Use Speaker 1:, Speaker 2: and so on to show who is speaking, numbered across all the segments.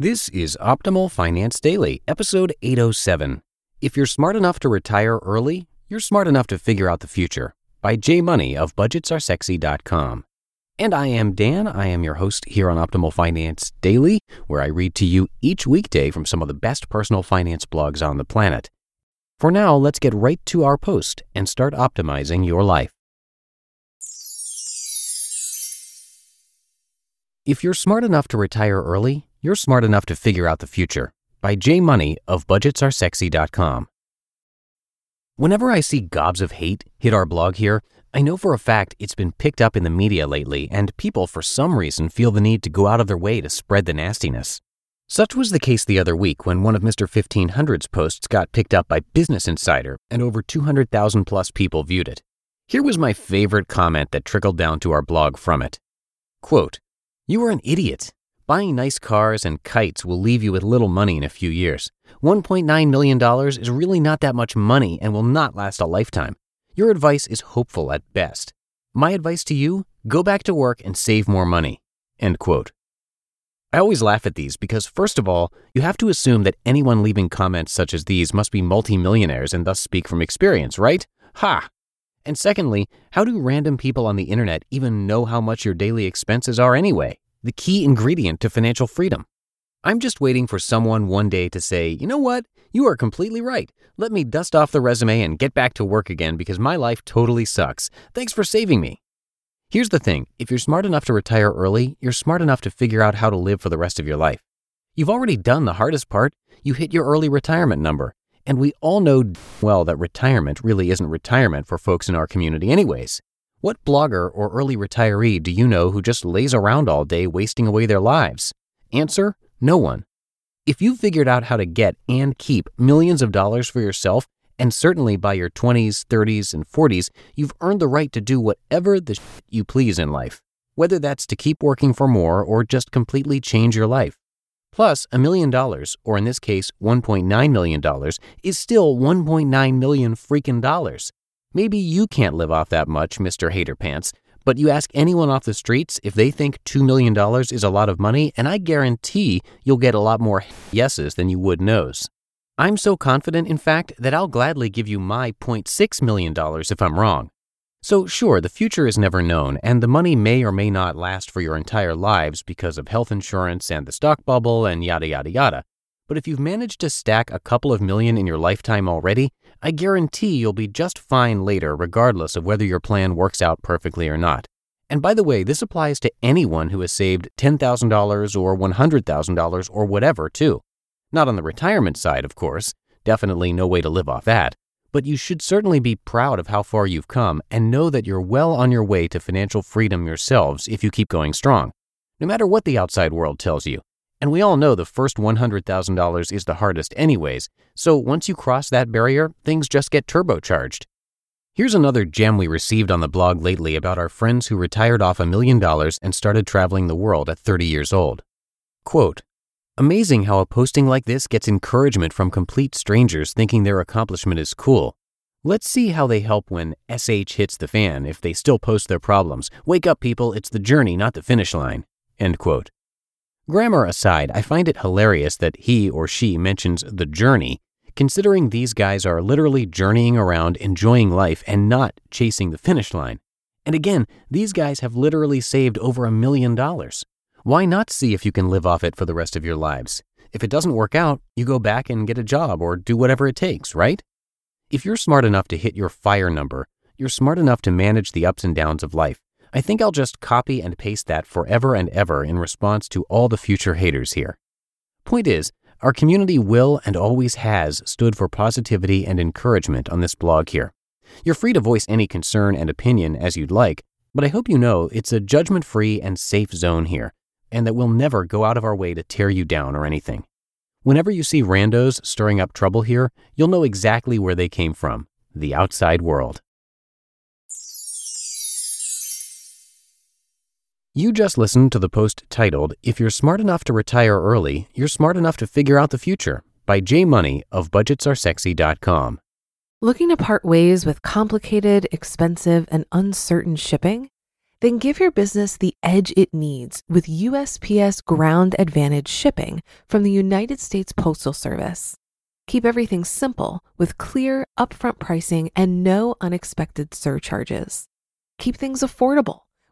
Speaker 1: This is Optimal Finance Daily, episode 807. If you're smart enough to retire early, you're smart enough to figure out the future. By J. Money of budgetsaresexy.com. And I am Dan. I am your host here on Optimal Finance Daily, where I read to you each weekday from some of the best personal finance blogs on the planet. For now, let's get right to our post and start optimizing your life. If you're smart enough to retire early, you're smart enough to figure out the future. By J. Money of budgetsaresexy.com. Whenever I see gobs of hate hit our blog here, I know for a fact it's been picked up in the media lately, and people for some reason feel the need to go out of their way to spread the nastiness. Such was the case the other week when one of Mr. 1500's posts got picked up by Business Insider and over 200,000 plus people viewed it. Here was my favorite comment that trickled down to our blog from it. Quote, You are an idiot. Buying nice cars and kites will leave you with little money in a few years. $1.9 million is really not that much money and will not last a lifetime. Your advice is hopeful at best. My advice to you go back to work and save more money. End quote. I always laugh at these because, first of all, you have to assume that anyone leaving comments such as these must be multimillionaires and thus speak from experience, right? Ha! And secondly, how do random people on the internet even know how much your daily expenses are anyway? The key ingredient to financial freedom. I'm just waiting for someone one day to say, you know what? You are completely right. Let me dust off the resume and get back to work again because my life totally sucks. Thanks for saving me. Here's the thing if you're smart enough to retire early, you're smart enough to figure out how to live for the rest of your life. You've already done the hardest part. You hit your early retirement number. And we all know well that retirement really isn't retirement for folks in our community, anyways. What blogger or early retiree do you know who just lays around all day wasting away their lives? Answer no one. If you figured out how to get and keep millions of dollars for yourself, and certainly by your 20s, 30s, and 40s, you've earned the right to do whatever the you please in life, whether that's to keep working for more or just completely change your life. Plus, a million dollars, or in this case, $1.9 million, is still 1.9 million freaking dollars. Maybe you can't live off that much, Mr. Hater Pants, but you ask anyone off the streets if they think $2 million is a lot of money, and I guarantee you'll get a lot more yeses than you would no's. I'm so confident, in fact, that I'll gladly give you my $0.6 million if I'm wrong. So, sure, the future is never known, and the money may or may not last for your entire lives because of health insurance and the stock bubble and yada yada yada. But if you've managed to stack a couple of million in your lifetime already, I guarantee you'll be just fine later, regardless of whether your plan works out perfectly or not. And by the way, this applies to anyone who has saved $10,000 or $100,000 or whatever, too. Not on the retirement side, of course. Definitely no way to live off that. But you should certainly be proud of how far you've come and know that you're well on your way to financial freedom yourselves if you keep going strong. No matter what the outside world tells you, and we all know the first $100,000 is the hardest, anyways, so once you cross that barrier, things just get turbocharged. Here's another gem we received on the blog lately about our friends who retired off a million dollars and started traveling the world at 30 years old. Quote Amazing how a posting like this gets encouragement from complete strangers thinking their accomplishment is cool. Let's see how they help when SH hits the fan if they still post their problems. Wake up, people, it's the journey, not the finish line. End quote. Grammar aside, I find it hilarious that he or she mentions the journey, considering these guys are literally journeying around enjoying life and not chasing the finish line. And again, these guys have literally saved over a million dollars. Why not see if you can live off it for the rest of your lives? If it doesn't work out, you go back and get a job or do whatever it takes, right? If you're smart enough to hit your fire number, you're smart enough to manage the ups and downs of life. I think I'll just copy and paste that forever and ever in response to all the future haters here. Point is, our community will and always has stood for positivity and encouragement on this blog here. You're free to voice any concern and opinion as you'd like, but I hope you know it's a judgment free and safe zone here, and that we'll never go out of our way to tear you down or anything. Whenever you see randos stirring up trouble here, you'll know exactly where they came from the outside world. You just listened to the post titled, If You're Smart Enough to Retire Early, You're Smart Enough to Figure Out the Future by J. Money of BudgetsAreSexy.com.
Speaker 2: Looking to part ways with complicated, expensive, and uncertain shipping? Then give your business the edge it needs with USPS Ground Advantage shipping from the United States Postal Service. Keep everything simple with clear, upfront pricing and no unexpected surcharges. Keep things affordable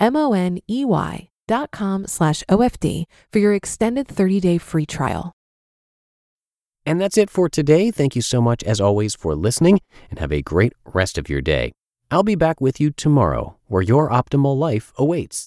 Speaker 2: M O N E Y dot com slash OFD for your extended 30 day free trial.
Speaker 1: And that's it for today. Thank you so much, as always, for listening and have a great rest of your day. I'll be back with you tomorrow where your optimal life awaits.